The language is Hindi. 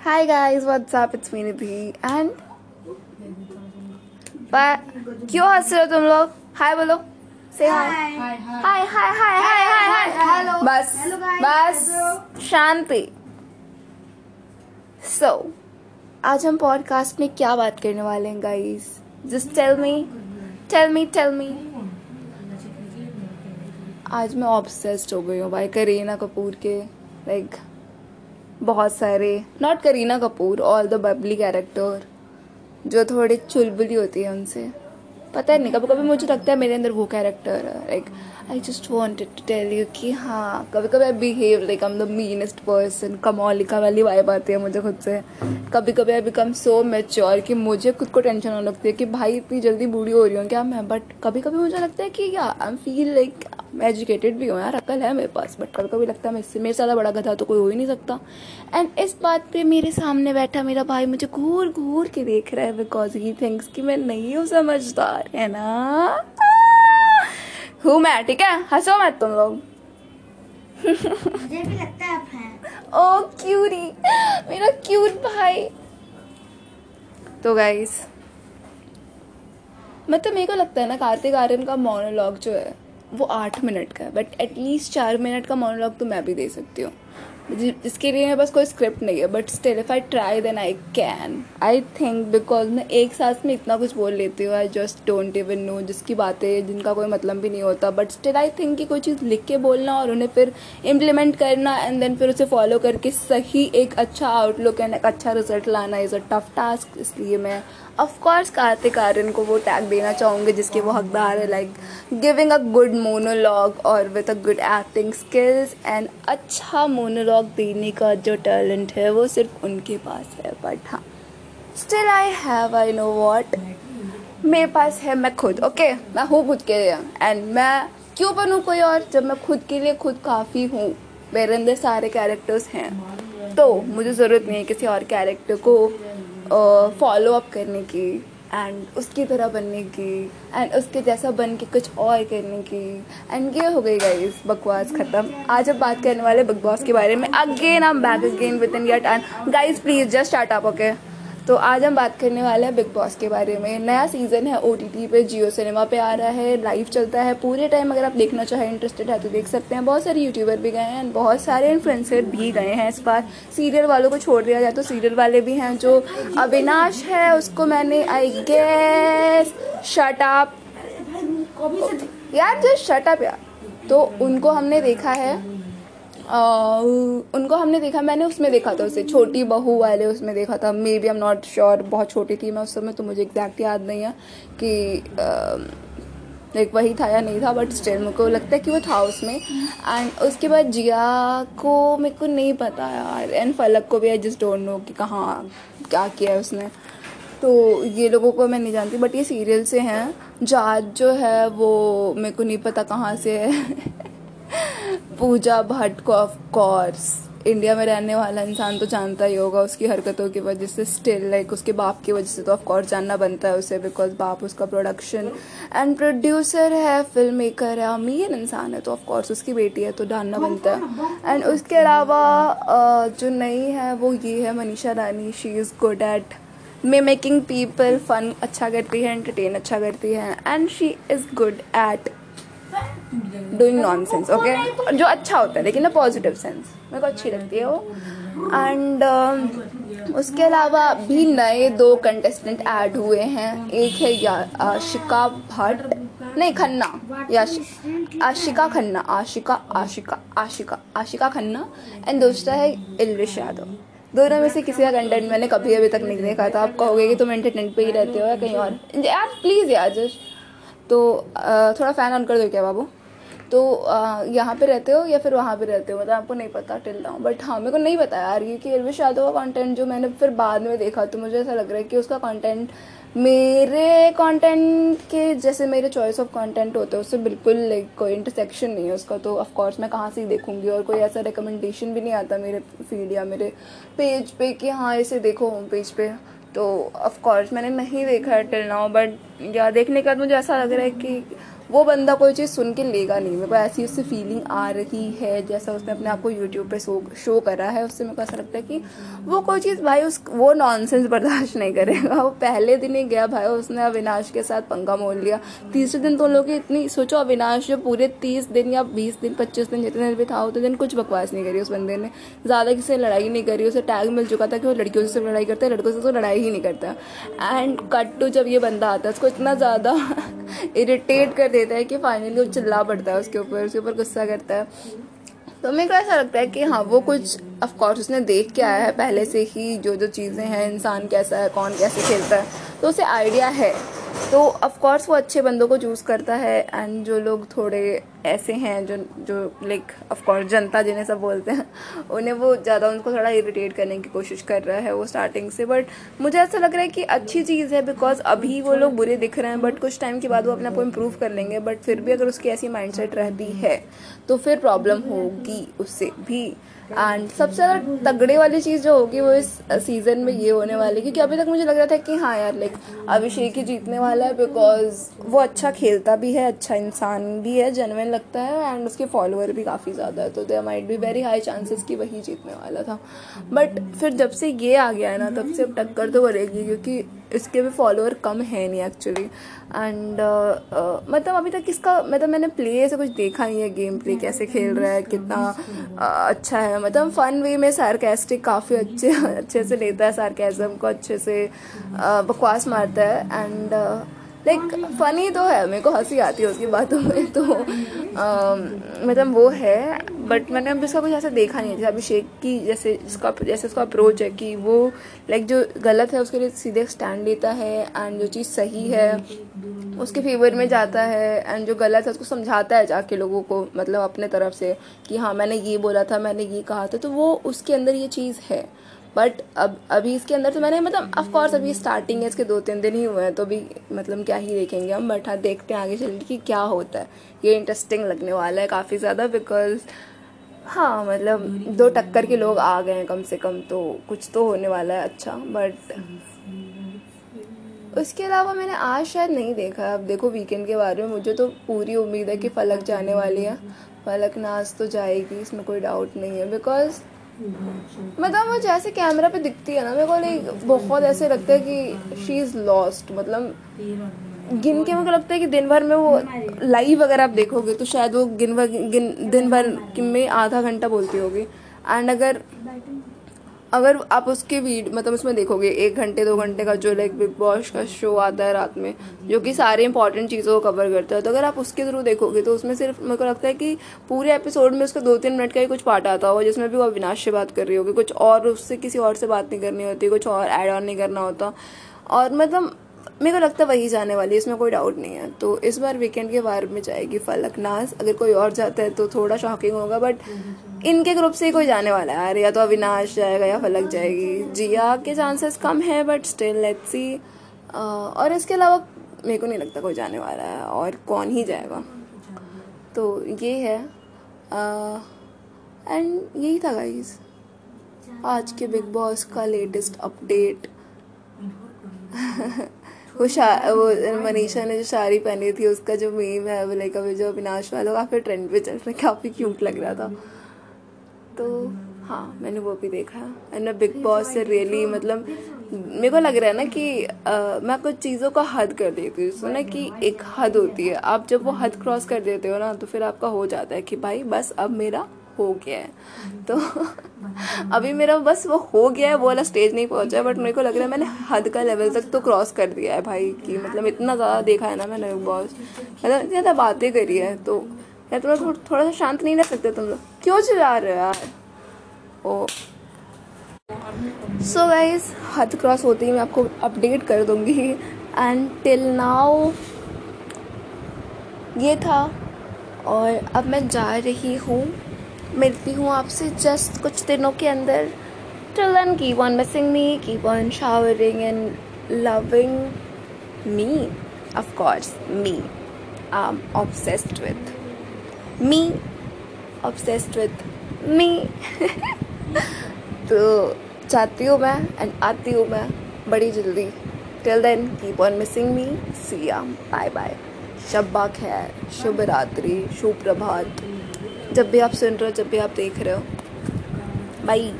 Hi guys, what's up? It's me Nidhi. And but क्यों हंस रहे हो तुम लोग हाय बोलो से हाय हाय हाय हाय हाय हाय हाय बस बस शांति सो आज हम पॉडकास्ट में क्या बात करने वाले हैं guys just tell me tell me tell me आज मैं ऑब्सेस्ड हो गई हूँ भाई करीना कपूर के लाइक like, बहुत सारे not Kareena Kapoor all the bubbly character जो थोड़े चुलबुली होती है उनसे। पता है नहीं कभी कभी मुझे लगता है मेरे अंदर वो character like I just wanted to tell you कि हाँ कभी कभी I behave like am the meanest person Komolika वाली वाइब आती है मुझे खुद से। कभी कभी आई बिकम सो मेच्योर कि मुझे खुद को टेंशन होने लगती है कि भाई इतनी जल्दी बूढ़ी हो रही हूँ क्या मैं? बट कभी कभी मुझे लगता है कि या आई फील लाइक मैं एजुकेटेड भी हूँ यार अकल है मेरे पास बट कभी कभी लगता है मैं इससे मेरे ज़्यादा बड़ा गधा तो कोई हो ही नहीं सकता। एंड इस बात पे मेरे सामने बैठा मेरा भाई मुझे घूर घूर के देख रहा है बिकॉज़ ही थिंक्स कि मैं नहीं हूँ समझदार है ना? हूँ मैं ठीक है? हंसो मत तुम लोग। मुझे भी लगता है आप हैं। ओ क्यूरी मेरा क्यूट भाई। तो गाइस मतलब मेरे को लगता है ना कार्तिक आर्यन का मोनोलॉग जो है वो आठ मिनट का है बट एटलीस्ट चार मिनट का मोनोलॉग तो मैं भी दे सकती हूँ। जिसके लिए मेरे पास कोई स्क्रिप्ट नहीं है but still if I try then I can I think because मैं एक साथ में इतना कुछ बोल लेती हूँ I just don't even know जिसकी बातें, जिनका कोई मतलब भी नहीं होता बट स्टिल आई थिंक कि कोई चीज़ लिख के बोलना और उन्हें फिर इम्प्लीमेंट करना एंड देन फिर उसे फॉलो करके सही एक अच्छा आउटलुक एंड एक अच्छा रिज़ल्ट लाना इज़ अ टफ टास्क इसलिए मैं ऑफकोर्स कार्तिक आर्यन को वो टैग देना चाहूँगी, जिसके वो हकदार है like giving a good monologue और with a good acting skills and अच्छा मोनोलॉग देने का जो टैलेंट है, वो सिर्फ़ उनके पास है बट हाँ. Still I have I know what मेरे पास है, मैं खुद ओके okay? मैं हूँ खुद के लिए एंड मैं क्यों बनूँ कोई और, जब मैं खुद के लिए खुद काफ़ी हूँ मेरे अंदर सारे कैरेक्टर्स हैं. तो मुझे ज़रूरत नहीं है किसी और कैरेक्टर को फॉलो अप करने की एंड उसकी तरह बनने की एंड उसके जैसा बन के कुछ और करने की एंड ये हो गई गाइस बकवास ख़त्म। आज अब बात करने वाले बिग बॉस के बारे में। Again am back again with in your time guys please just start up okay तो आज हम बात करने वाले हैं बिग बॉस के बारे में। नया सीज़न है ओ टी टी पे जियो सिनेमा पे आ रहा है लाइव चलता है। पूरे टाइम अगर आप देखना चाहें इंटरेस्टेड है तो देख सकते हैं। बहुत सारे यूट्यूबर भी गए हैं बहुत सारे इन्फ्लुएंसर भी गए हैं इस बार। सीरियल वालों को छोड़ दिया जाए तो सीरियल वाले भी हैं जो अविनाश है, उसको मैंने आई गेस शट अप यार जो शट अप यार। तो उनको हमने देखा है। उनको हमने देखा, मैंने उसमें देखा था उसे। छोटी बहू वाले उसमें देखा था। Maybe am not sure बहुत छोटी थी मैं उस समय तो मुझे एग्जैक्ट याद नहीं है कि लाइक वही था या नहीं था बट स्टिल को लगता है कि वो था उसमें। एंड उसके बाद जिया को मेरे को नहीं पता यार। एंड फलक को भी आई जस्ट डोंट नो कि कहाँ, क्या किया है उसने। तो ये लोगों को मैं नहीं जानती बट ये सीरियल से हैं। जाज जो है वो मेरे को नहीं पता कहाँ से है। पूजा भट्ट को ऑफ़ कोर्स इंडिया में रहने वाला इंसान तो जानता ही होगा उसकी हरकतों की वजह से स्टिल लाइक उसके बाप की वजह से तो ऑफ़ कोर्स जानना बनता है उसे बिकॉज़ बाप उसका प्रोडक्शन एंड प्रोड्यूसर है फ़िल्म मेकर है अमीर इंसान है तो ऑफ़ कोर्स उसकी बेटी है तो जानना बनता है। एंड उसके अलावा जो नई है वो ये है Manisha Rani she is good at me making people fun अच्छा करती है एंटरटेन अच्छा करती है and she is good at doing nonsense okay जो अच्छा होता है लेकिन ना पॉजिटिव सेंस मेरे को अच्छी लगती है वो। एंड uh, उसके अलावा भी नए दो कंटेस्टेंट ऐड हुए हैं। एक है आशिका भट्ट नहीं खन्ना या आशिका खन्ना आशिका आशिका आशिका आशिका खन्ना एंड दूसरा है इलविश यादव। दोनों में से किसी का कंटेंट मैंने कभी अभी तक नहीं देखा था आप कहोगे कि तुम एंटरटेनमेंट पे ही रहते हो या कहीं और? यार प्लीज़ यार जस्ट तो थोड़ा फ़ैन ऑन कर दो क्या बाबू? तो यहाँ पे रहते हो या फिर वहाँ पे रहते हो? मतलब आपको नहीं पता टिल नाउ बट हाँ मेरे को नहीं पता यार क्योंकि इरविश यादव का कंटेंट जो मैंने फिर बाद में देखा तो मुझे ऐसा लग रहा है कि उसका कंटेंट मेरे कंटेंट के जैसे मेरे चॉइस ऑफ़ कंटेंट होते हैं, उससे बिल्कुल लाइक कोई इंटरसेक्शन नहीं है उसका. तो ऑफ़ कोर्स मैं कहाँ से ही देखूँगी और कोई ऐसा रिकमेंडेशन भी नहीं आता मेरे फ़ीड या मेरे पेज पे कि हाँ इसे देखो होम पेज पे. तो ऑफ़ कोर्स मैंने नहीं देखा है टिल नाउ बट या देखने के बाद मुझे ऐसा लग रहा है कि वो बंदा कोई चीज़ सुन के लेगा नहीं। मेरे को ऐसी उससे फीलिंग आ रही है, जैसा उसने अपने आप को यूट्यूब पे शो शो करा है, उससे मेरे को ऐसा लगता है कि वो कोई चीज़ भाई उस वो नॉनसेंस बर्दाश्त नहीं करेगा। वो पहले दिन ही गया भाई, उसने अविनाश के साथ पंगा मोल लिया। तीसरे दिन तो लोग की इतनी सोचो अविनाश जो पूरे तीस दिन या बीस दिन, पच्चीस दिन जितने दिन भी था, उतने दिन कुछ बकवास नहीं करी उस बंदे ने। ज़्यादा किसी से लड़ाई नहीं करी, उसे टैग मिल चुका था कि वो लड़कियों से लड़ाई करता है, लड़कों से तो लड़ाई ही नहीं करता। एंड कट टू जब ये बंदा आता है, उसको इतना ज़्यादा इरिटेट कर देता है कि फाइनली वो चिल्ला पड़ता है उसके ऊपर उसके ऊपर गुस्सा करता है। तो मेरे को ऐसा लगता है कि हाँ वो कुछ ऑफकोर्स उसने देख के आया है, पहले से ही जो जो चीज़ें हैं, इंसान कैसा है, कौन कैसे खेलता है तो उसे आइडिया है। तो ऑफकोर्स वो अच्छे बंदों को चूज़ करता है एंड जो लोग थोड़े ऐसे हैं, जो जो लाइक ऑफकोर्स जनता जिन्हें सब बोलते हैं, उन्हें वो ज़्यादा उनको थोड़ा इरिटेट करने की कोशिश कर रहा है वो स्टार्टिंग से। बट मुझे ऐसा लग रहा है कि अच्छी चीज़ है बिकॉज़ अभी वो लोग बुरे दिख रहे हैं बट कुछ टाइम के बाद वो अपने आप को इम्प्रूव कर लेंगे बट फिर भी अगर उसकी ऐसी माइंड रहती है तो फिर प्रॉब्लम होगी उससे भी। एंड सबसे ज़्यादा तगड़े वाली चीज़ जो होगी वो इस सीज़न में ये होने वाली क्योंकि अभी तक मुझे लग रहा था कि हाँ यार लाइक अभिषेक ही जीतने वाला है बिकॉज़ वो अच्छा खेलता भी है अच्छा इंसान भी है जेनविन लगता है एंड उसके फॉलोअर भी काफ़ी ज़्यादा है तो देर माइट भी वेरी हाई चांसेस कि वही जीतने वाला था। बट फिर जब से ये आ गया है ना, तब से अब टक्कर तो करेगी क्योंकि इसके भी फॉलोअर कम है नहीं एक्चुअली एंड uh, uh, मतलब अभी तक इसका मतलब मैंने प्ले से कुछ देखा नहीं है गेम प्ले कैसे खेल रहा है कितना uh, अच्छा है. मतलब फन वे में सार्केस्टिक काफ़ी अच्छे अच्छे से लेता है सार्केज़म को अच्छे से uh, बकवास मारता है. एंड लाइक फनी तो है मेरे को हँसी आती है उसकी बातों में तो मतलब वो है. बट मैंने अभी उसका कुछ ऐसा देखा नहीं है, जैसे अभिषेक की जैसे इसका जैसे उसका अप्रोच है कि वो लाइक जो गलत है उसके लिए सीधे स्टैंड लेता है एंड जो चीज़ सही है, उसके फेवर में जाता है एंड जो गलत है उसको समझाता है जाके लोगों को मतलब अपने तरफ़ से कि हाँ मैंने ये बोला था, मैंने ये कहा था तो वो उसके अंदर ये चीज़ है। बट अब, अभी इसके अंदर तो मैंने मतलब ऑफ़ कोर्स अभी स्टार्टिंग है, इसके दो तीन दिन ही हुए हैं तो अभी मतलब क्या ही देखेंगे हम बट हाँ देखते हैं आगे चल कि क्या होता है। ये इंटरेस्टिंग लगने वाला है काफ़ी ज़्यादा बिकॉज़ हाँ मतलब दो टक्कर के लोग आ गए हैं कम से कम तो कुछ तो होने वाला है अच्छा बट उसके अलावा मैंने आज शायद नहीं देखा अब देखो वीकेंड के बारे में, मुझे तो पूरी उम्मीद है कि फलक जाने वाली है। फलक नाज तो जाएगी, इसमें कोई डाउट नहीं है बिकॉज़ मतलब वो जैसे कैमरा पे दिखती है ना, मेरे को लाइक बहुत ऐसे लगता है कि शी इज़ लॉस्ट मतलब गिन के को लगता है कि दिन भर में वो लाइव अगर आप देखोगे तो शायद वो गिन भर गिन दिन भर में आधा घंटा बोलती होगी। एंड अगर अगर आप उसके वीड मतलब उसमें देखोगे, एक घंटे, दो घंटे का जो लाइक बिग बॉस का शो आता है रात में, जो कि सारे इंपॉर्टेंट चीज़ों को कवर करता है तो अगर आप उसके थ्रू देखोगे तो उसमें सिर्फ़ मेरे को लगता है कि पूरे एपिसोड में उसका दो तीन मिनट का ही कुछ पार्ट आता होगा, जिसमें भी वो अविनाश से बात कर रही होगी। कुछ और उससे किसी और से बात नहीं करनी होती, कुछ और एड ऑन नहीं करना होता। और मतलब मेरे को लगता है वही जाने वाली है, इसमें कोई डाउट नहीं है। तो इस बार वीकेंड के बारे में जाएगी फलक नाज। अगर कोई और जाता है तो थोड़ा शॉकिंग होगा बट इनके ग्रुप से ही कोई जाने वाला है। यार या तो अविनाश जाएगा या फलक जाएगी। जिया के चांसेस कम है बट स्टिल लेट्स सी और इसके अलावा मेरे को नहीं लगता कोई जाने वाला है, और कौन ही जाएगा। तो ये है। एंड यही था गाइज़ आज के बिग बॉस का लेटेस्ट अपडेट वो वो मनीषा ने जो साड़ी पहनी थी उसका जो मीम है वो लाइक अभी जो अविनाश वालों काफ़ी ट्रेंड पे चल रहा है। काफ़ी क्यूट लग रहा था। तो हाँ मैंने वो भी देखा। एंड मैं बिग बॉस से रियली मतलब मेरे को लग रहा है ना कि आ, मैं कुछ चीज़ों का हद कर देती हूँ। सुना कि एक हद होती है। आप जब वो हद क्रॉस कर देते हो ना तो फिर आपका हो जाता है कि भाई बस अब मेरा हो गया है। तो अभी मेरा बस वो हो गया है वो वाला स्टेज नहीं पहुँचा है बट मेरे को लग रहा है मैंने हद का लेवल तक तो क्रॉस कर दिया है भाई कि मतलब इतना ज़्यादा देखा है ना मैंने बॉस मतलब इतनी ज़्यादा बातें करी है तो यार तुम लोग थोड़ा सा शांत नहीं रह सकते तुम लोग। क्यों चिल्ला रहे हो यार? ओ। सो गाइज़ हद क्रॉस होते ही मैं आपको अपडेट कर दूँगी। एंड टिल नाउ ये था। और अब मैं जा रही हूँ। मिलती हूँ आपसे जस्ट कुछ दिनों के अंदर। Till then keep on missing me keep on showering and loving me of course me I am obsessed with me obsessed with me तो चाहती हूँ मैं एंड आती हूँ मैं बड़ी जल्दी। Till then keep on missing me see ya bye bye शब्बा खैर शुभ रात्रि। शुभ प्रभात। जब भी आप सुन रहे हो जब भी आप देख रहे हो। बाई